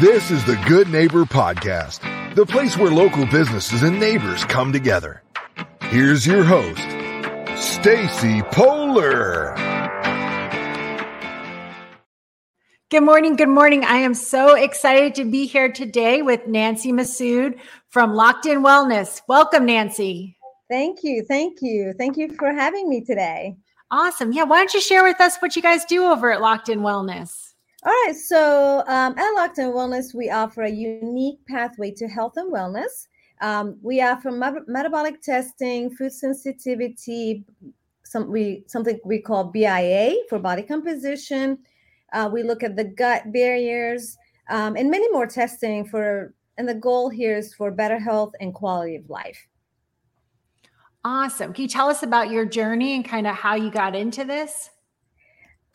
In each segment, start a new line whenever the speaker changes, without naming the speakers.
This is the Good Neighbor Podcast, the place where local businesses and neighbors come together. Here's your host, Stacy Polar.
Good morning. Good morning. I am so excited to be here today with Nancy Massoud from Locked In Wellness. Welcome, Nancy.
Thank you. Thank you. Thank you for having me today.
Awesome. Yeah. Why don't you share with us what you guys do over at Locked In Wellness?
All right. So um, at In Wellness, we offer a unique pathway to health and wellness. Um, we offer me- metabolic testing, food sensitivity, some we something we call BIA for body composition. Uh, we look at the gut barriers um, and many more testing for. And the goal here is for better health and quality of life.
Awesome. Can you tell us about your journey and kind of how you got into this?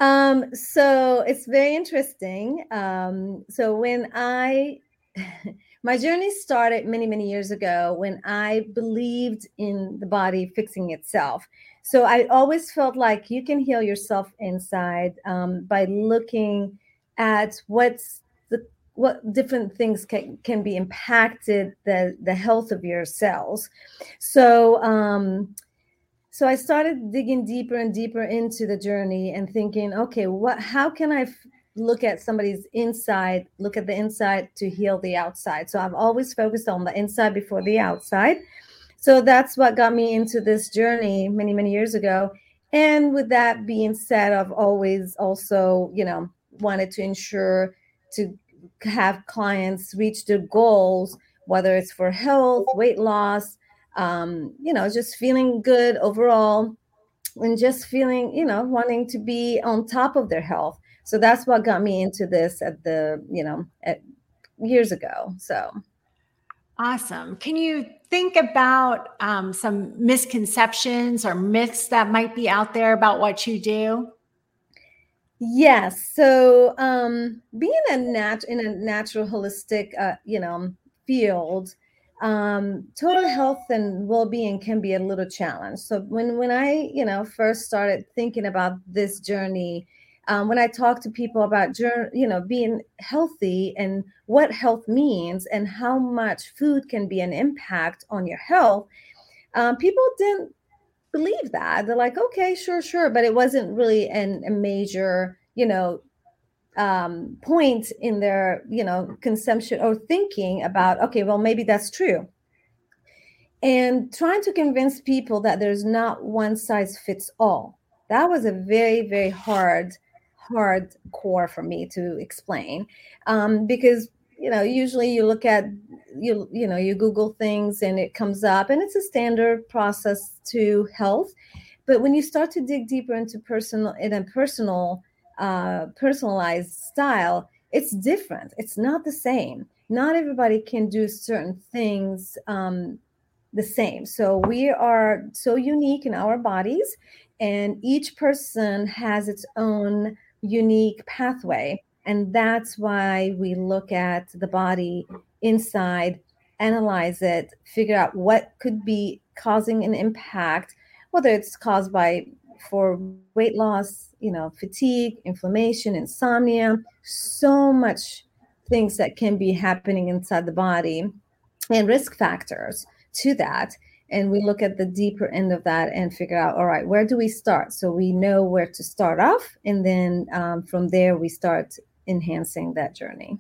Um, so it's very interesting. Um, so when I, my journey started many, many years ago when I believed in the body fixing itself. So I always felt like you can heal yourself inside um, by looking at what's the what different things can, can be impacted the the health of your cells. So um, so i started digging deeper and deeper into the journey and thinking okay what how can i f- look at somebody's inside look at the inside to heal the outside? So i've always focused on the inside before the outside. So that's what got me into this journey many many years ago. And with that being said i've always also you know wanted to ensure to have clients reach their goals whether it's for health weight loss um, you know, just feeling good overall and just feeling, you know, wanting to be on top of their health. So that's what got me into this at the, you know, at years ago. So
awesome. Can you think about um, some misconceptions or myths that might be out there about what you do?
Yes. So um, being a nat in a natural holistic, uh, you know, field, um, total health and well-being can be a little challenge. So when when I you know first started thinking about this journey, um, when I talk to people about you know being healthy and what health means and how much food can be an impact on your health, um, people didn't believe that. They're like, okay, sure, sure, but it wasn't really an, a major you know um, point in their you know consumption or thinking about okay well maybe that's true. And trying to convince people that there's not one size fits all. That was a very very hard hard core for me to explain. Um, because you know usually you look at you you know you google things and it comes up and it's a standard process to health. But when you start to dig deeper into personal in a personal uh, personalized style, it's different. It's not the same. Not everybody can do certain things um, the same. So we are so unique in our bodies, and each person has its own unique pathway. And that's why we look at the body inside, analyze it, figure out what could be causing an impact, whether it's caused by for weight loss, you know, fatigue, inflammation, insomnia, so much things that can be happening inside the body and risk factors to that. And we look at the deeper end of that and figure out, all right, where do we start? So we know where to start off. And then um, from there, we start enhancing that journey.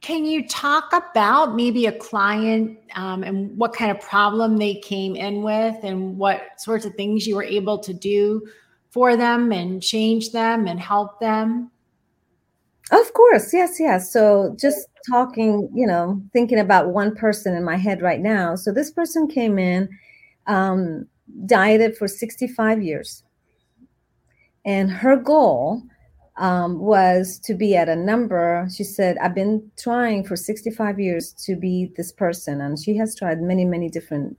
Can you talk about maybe a client um, and what kind of problem they came in with and what sorts of things you were able to do for them and change them and help them?
Of course, yes, yes. So just talking, you know, thinking about one person in my head right now. So this person came in, um, dieted for 65 years. And her goal um, was to be at a number. She said, I've been trying for 65 years to be this person. And she has tried many, many different,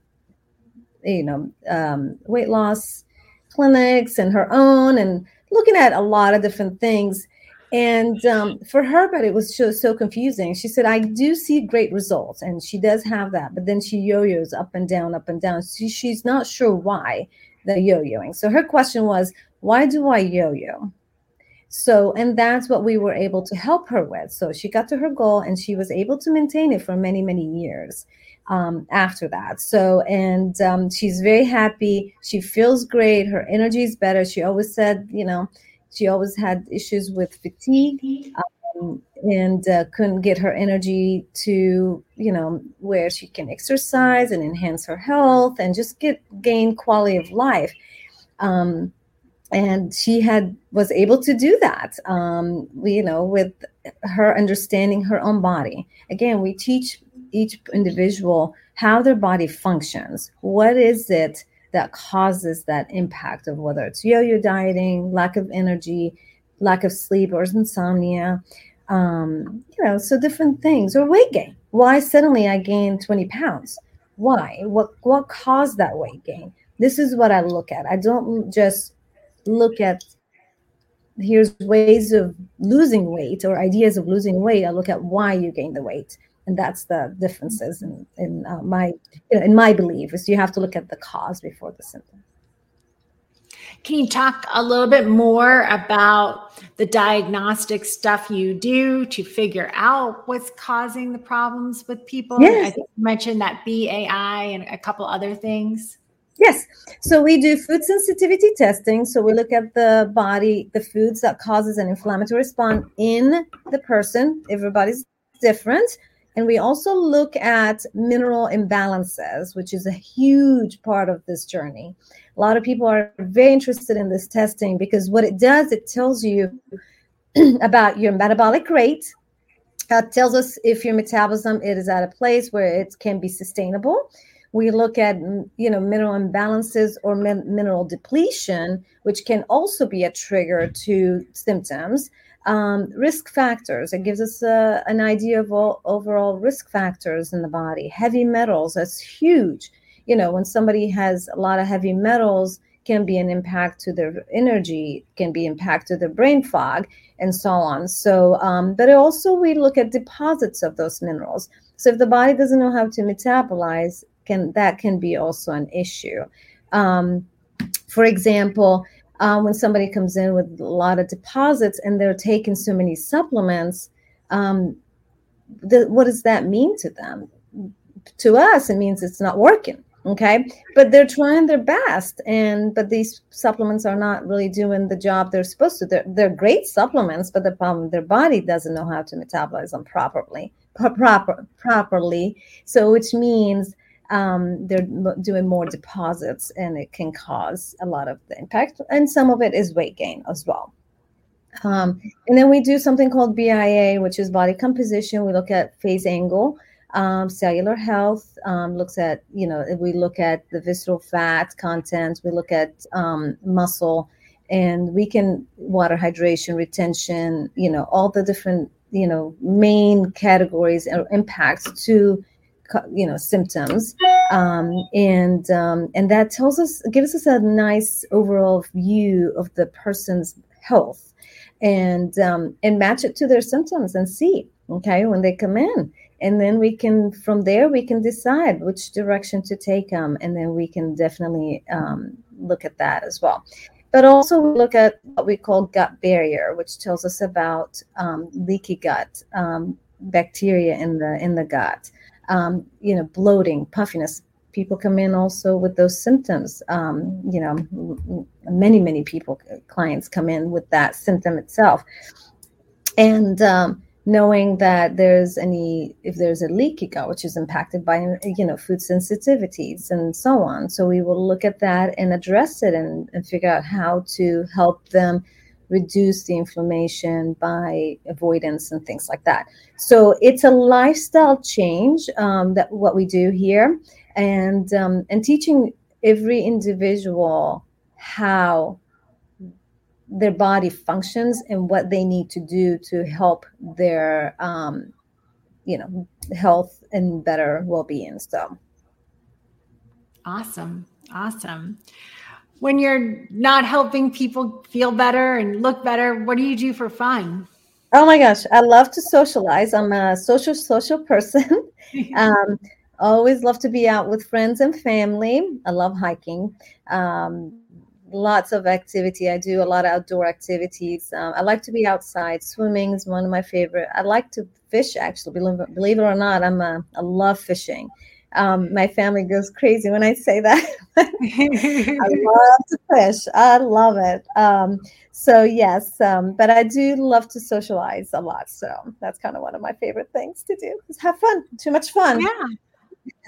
you know, um, weight loss clinics and her own and looking at a lot of different things. And um, for her, but it was so, so confusing. She said, I do see great results, and she does have that, but then she yo yo's up and down, up and down. She, she's not sure why the yo yoing. So her question was, Why do I yo yo? So, and that's what we were able to help her with. So she got to her goal and she was able to maintain it for many, many years um, after that. So, and um, she's very happy. She feels great. Her energy is better. She always said, you know, she always had issues with fatigue um, and uh, couldn't get her energy to, you know, where she can exercise and enhance her health and just get gain quality of life. Um, and she had was able to do that um, you know with her understanding her own body. Again we teach each individual how their body functions. What is it that causes that impact of whether it's yo-yo dieting lack of energy lack of sleep or insomnia? Um, you know so different things or weight gain. Why suddenly i gained 20 pounds? Why? What what caused that weight gain? This is what i look at. I don't just look at here's ways of losing weight or ideas of losing weight i look at why you gain the weight and that's the differences in, in uh, my in my belief is you have to look at the cause before the symptom
can you talk a little bit more about the diagnostic stuff you do to figure out what's causing the problems with people?
Yes.
I think you mentioned that BAI and a couple other things.
Yes. So we do food sensitivity testing. So we look at the body, the foods that causes an inflammatory response in the person. Everybody's different. And we also look at mineral imbalances, which is a huge part of this journey. A lot of people are very interested in this testing because what it does, it tells you about your metabolic rate. It tells us if your metabolism it is at a place where it can be sustainable we look at you know mineral imbalances or min- mineral depletion which can also be a trigger to symptoms. Um, risk factors. It gives us a, an idea of all overall risk factors in the body. Heavy metals that's huge. You know when somebody has a lot of heavy metals can be an impact to their energy can be impact to their brain fog and so on. So um, but also we look at deposits of those minerals. So if the body doesn't know how to metabolize can that can be also an issue. Um, for example, uh, when somebody comes in with a lot of deposits and they're taking so many supplements, um, the, what does that mean to them? To us, it means it's not working. Okay, but they're trying their best, and but these supplements are not really doing the job they're supposed to. They're, they're great supplements, but the problem their body doesn't know how to metabolize them properly, proper properly. So, which means um, they're doing more deposits and it can cause a lot of the impact. And some of it is weight gain as well. Um, and then we do something called BIA, which is body composition. We look at phase angle, um, cellular health, um, looks at, you know, we look at the visceral fat content, we look at um, muscle, and we can water hydration, retention, you know, all the different, you know, main categories or impacts to you know symptoms. Um, and um, and that tells us gives us a nice overall view of the person's health and um, and match it to their symptoms and see okay when they come in. And then we can from there we can decide which direction to take them and then we can definitely um, look at that as well. But also look at what we call gut barrier which tells us about um, leaky gut um, bacteria in the in the gut um, you know, bloating, puffiness. People come in also with those symptoms. Um, you know, many, many people, clients come in with that symptom itself. And um, knowing that there's any, if there's a leaky gut, which is impacted by, you know, food sensitivities and so on. So we will look at that and address it and, and figure out how to help them reduce the inflammation by avoidance and things like that. So it's a lifestyle change um, that what we do here, and um, and teaching every individual how their body functions and what they need to do to help their um, you know health and better well-being. So
awesome, awesome when you're not helping people feel better and look better, what do you do for fun?
Oh my gosh, I love to socialize. I'm a social social person. um, always love to be out with friends and family. I love hiking. Um, lots of activity. I do a lot of outdoor activities. Um, I like to be outside. Swimming is one of my favorite. I like to fish actually. Believe, believe it or not, I'm a, I love fishing. Um, my family goes crazy when I say that. I love to fish. I love it. Um, so yes, um, but I do love to socialize a lot. So that's kind of one of my favorite things to do. Is have fun. Too much fun.
Yeah.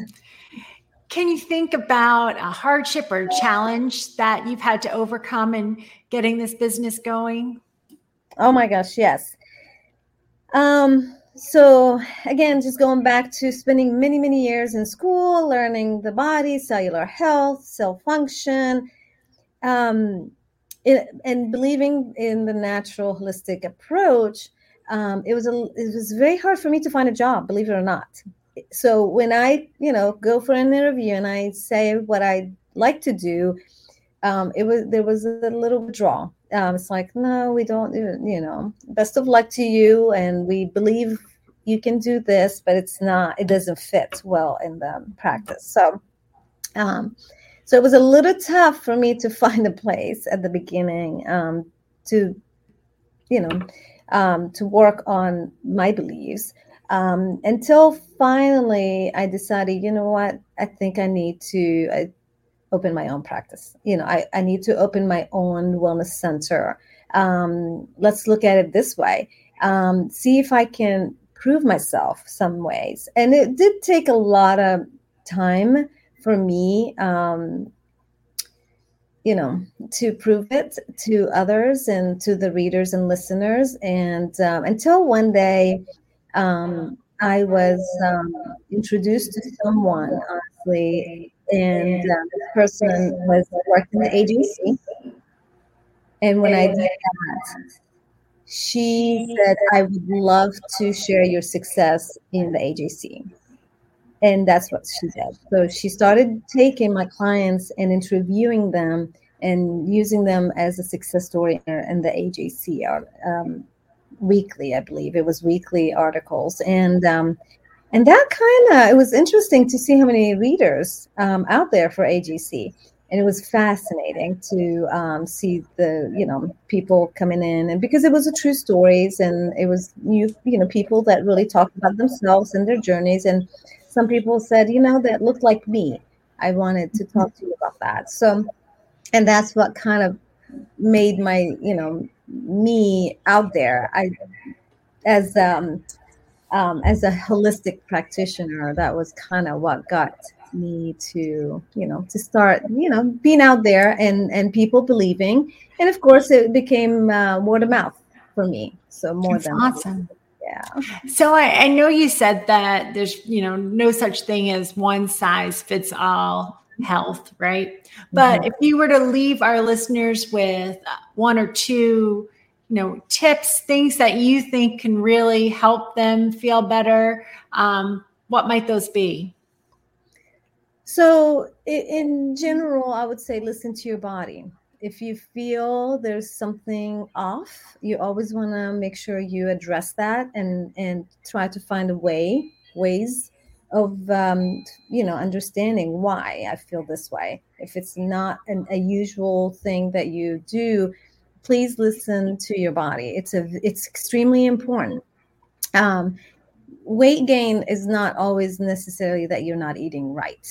Can you think about a hardship or challenge that you've had to overcome in getting this business going?
Oh my gosh, yes. Um, so again just going back to spending many many years in school learning the body cellular health cell function um, it, and believing in the natural holistic approach um, it was a it was very hard for me to find a job believe it or not. So when i you know go for an interview and i say what i like to do um, it was there was a little withdrawal um, it's like no we don't you know best of luck to you and we believe you can do this but it's not it doesn't fit well in the practice. So um, so it was a little tough for me to find a place at the beginning um, to you know um, to work on my beliefs um, until finally i decided you know what i think i need to I, open my own practice. You know, I, I need to open my own wellness center. Um, let's look at it this way. Um, see if I can prove myself some ways. And it did take a lot of time for me, um, you know, to prove it to others and to the readers and listeners. And um, until one day, um, I was um, introduced to someone, honestly, and um, this person was working in the AJC. And when I did that, she said, I would love to share your success in the AJC. And that's what she did. So she started taking my clients and interviewing them and using them as a success story in the AJC um, weekly, I believe it was weekly articles. And um, and that kind of it was interesting to see how many readers um, out there for AJC, and it was fascinating to um, see the you know people coming in, and because it was a true stories, and it was you you know people that really talked about themselves and their journeys, and some people said you know that looked like me. I wanted to talk to you about that. So, and that's what kind of made my you know me out there. I as um um, as a holistic practitioner, that was kind of what got me to, you know, to start, you know, being out there and and people believing, and of course, it became uh, word of mouth for me. So more
That's
than
awesome.
Yeah.
So I, I know you said that there's, you know, no such thing as one size fits all health, right? But mm-hmm. if you were to leave our listeners with one or two you know tips things that you think can really help them feel better um, what might those be?
So in general i would say listen to your body. If you feel there's something off you always want to make sure you address that and and try to find a way ways of um, you know understanding why i feel this way. If it's not an, a usual thing that you do please listen to your body. It's a it's extremely important. Um, weight gain is not always necessarily that you're not eating right.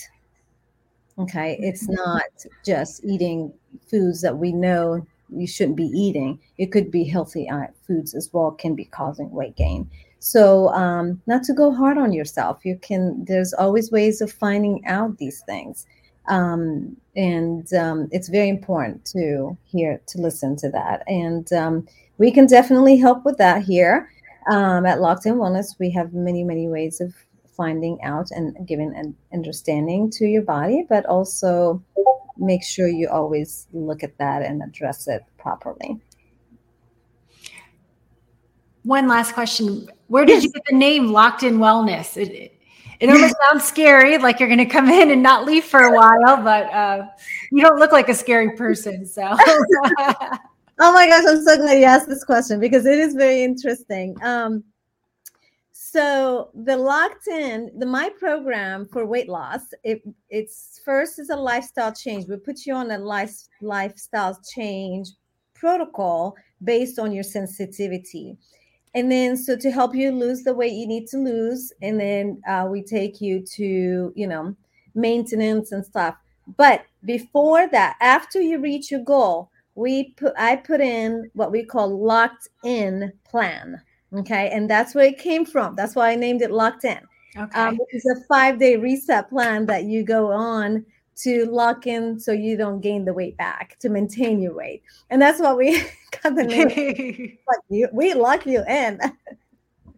Okay, it's mm-hmm. not just eating foods that we know you shouldn't be eating. It could be healthy uh, foods as well can be causing weight gain. So, um, not to go hard on yourself. You can. There's always ways of finding out these things um, and um, it's very important to hear to listen to that. And um, we can definitely help with that here. Um, at locked in wellness we have many many ways of finding out and giving an understanding to your body but also make sure you always look at that and address it properly.
One last question. Where did yes. you get the name locked in wellness? It, it almost sounds scary, like you're going to come in and not leave for a while, but uh, you don't look like a scary person. So,
oh my gosh, I'm so glad you asked this question because it is very interesting. Um, So the locked in, the my program for weight loss, it it's first is a lifestyle change. We put you on a life lifestyle change protocol based on your sensitivity. And then so to help you lose the weight you need to lose, and then uh, we take you to, you know, maintenance and stuff. But before that, after you reach your goal, we put I put in what we call locked in plan Okay. And that's where it came from. That's why I named it Locked In. Okay. Um, it's a five day reset plan that you go on to lock in so you don't gain the weight back to maintain your weight. And that's what we got the name. we lock you in.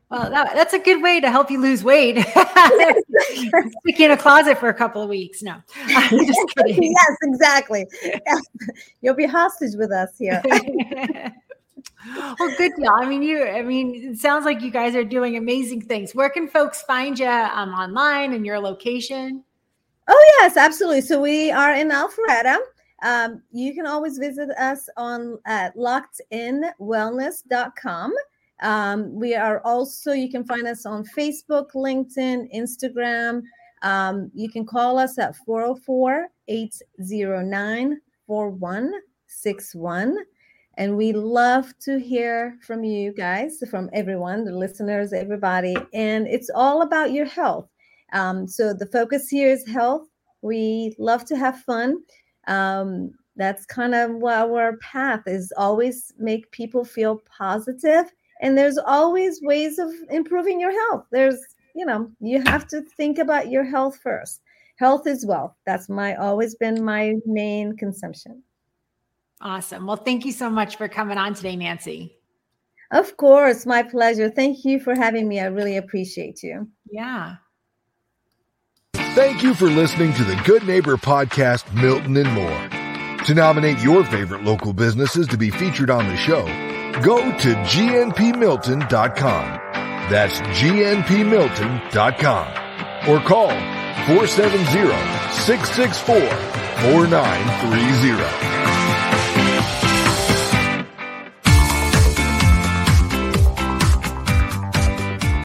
Well, that, that's a good way to help you lose weight. Stick in a closet for a couple of weeks. No, I'm
just kidding. yes, exactly. You'll be hostage with us here
well, good deal. I mean, you. I mean, it sounds like you guys are doing amazing things. Where can folks find you um, online and your location?
Oh yes, absolutely. So we are in Alpharetta. Um, you can always visit us on at lockedinwellness.com. Um, we are also, you can find us on Facebook, LinkedIn, Instagram. Um, you can call us at 404 809 4161. And we love to hear from you guys, from everyone, the listeners, everybody. And it's all about your health. Um, so the focus here is health. We love to have fun. Um, that's kind of our path is always make people feel positive and there's always ways of improving your health there's you know you have to think about your health first health is wealth that's my always been my main consumption
Awesome. Well, thank you so much for coming on today, Nancy.
Of course, my pleasure. Thank you for having me. I really appreciate you.
Yeah.
Thank you for listening to the Good Neighbor Podcast, Milton and More. To nominate your favorite local businesses to be featured on the show, go to gnpmilton.com. That's gnpmilton.com or call 470 664 4930.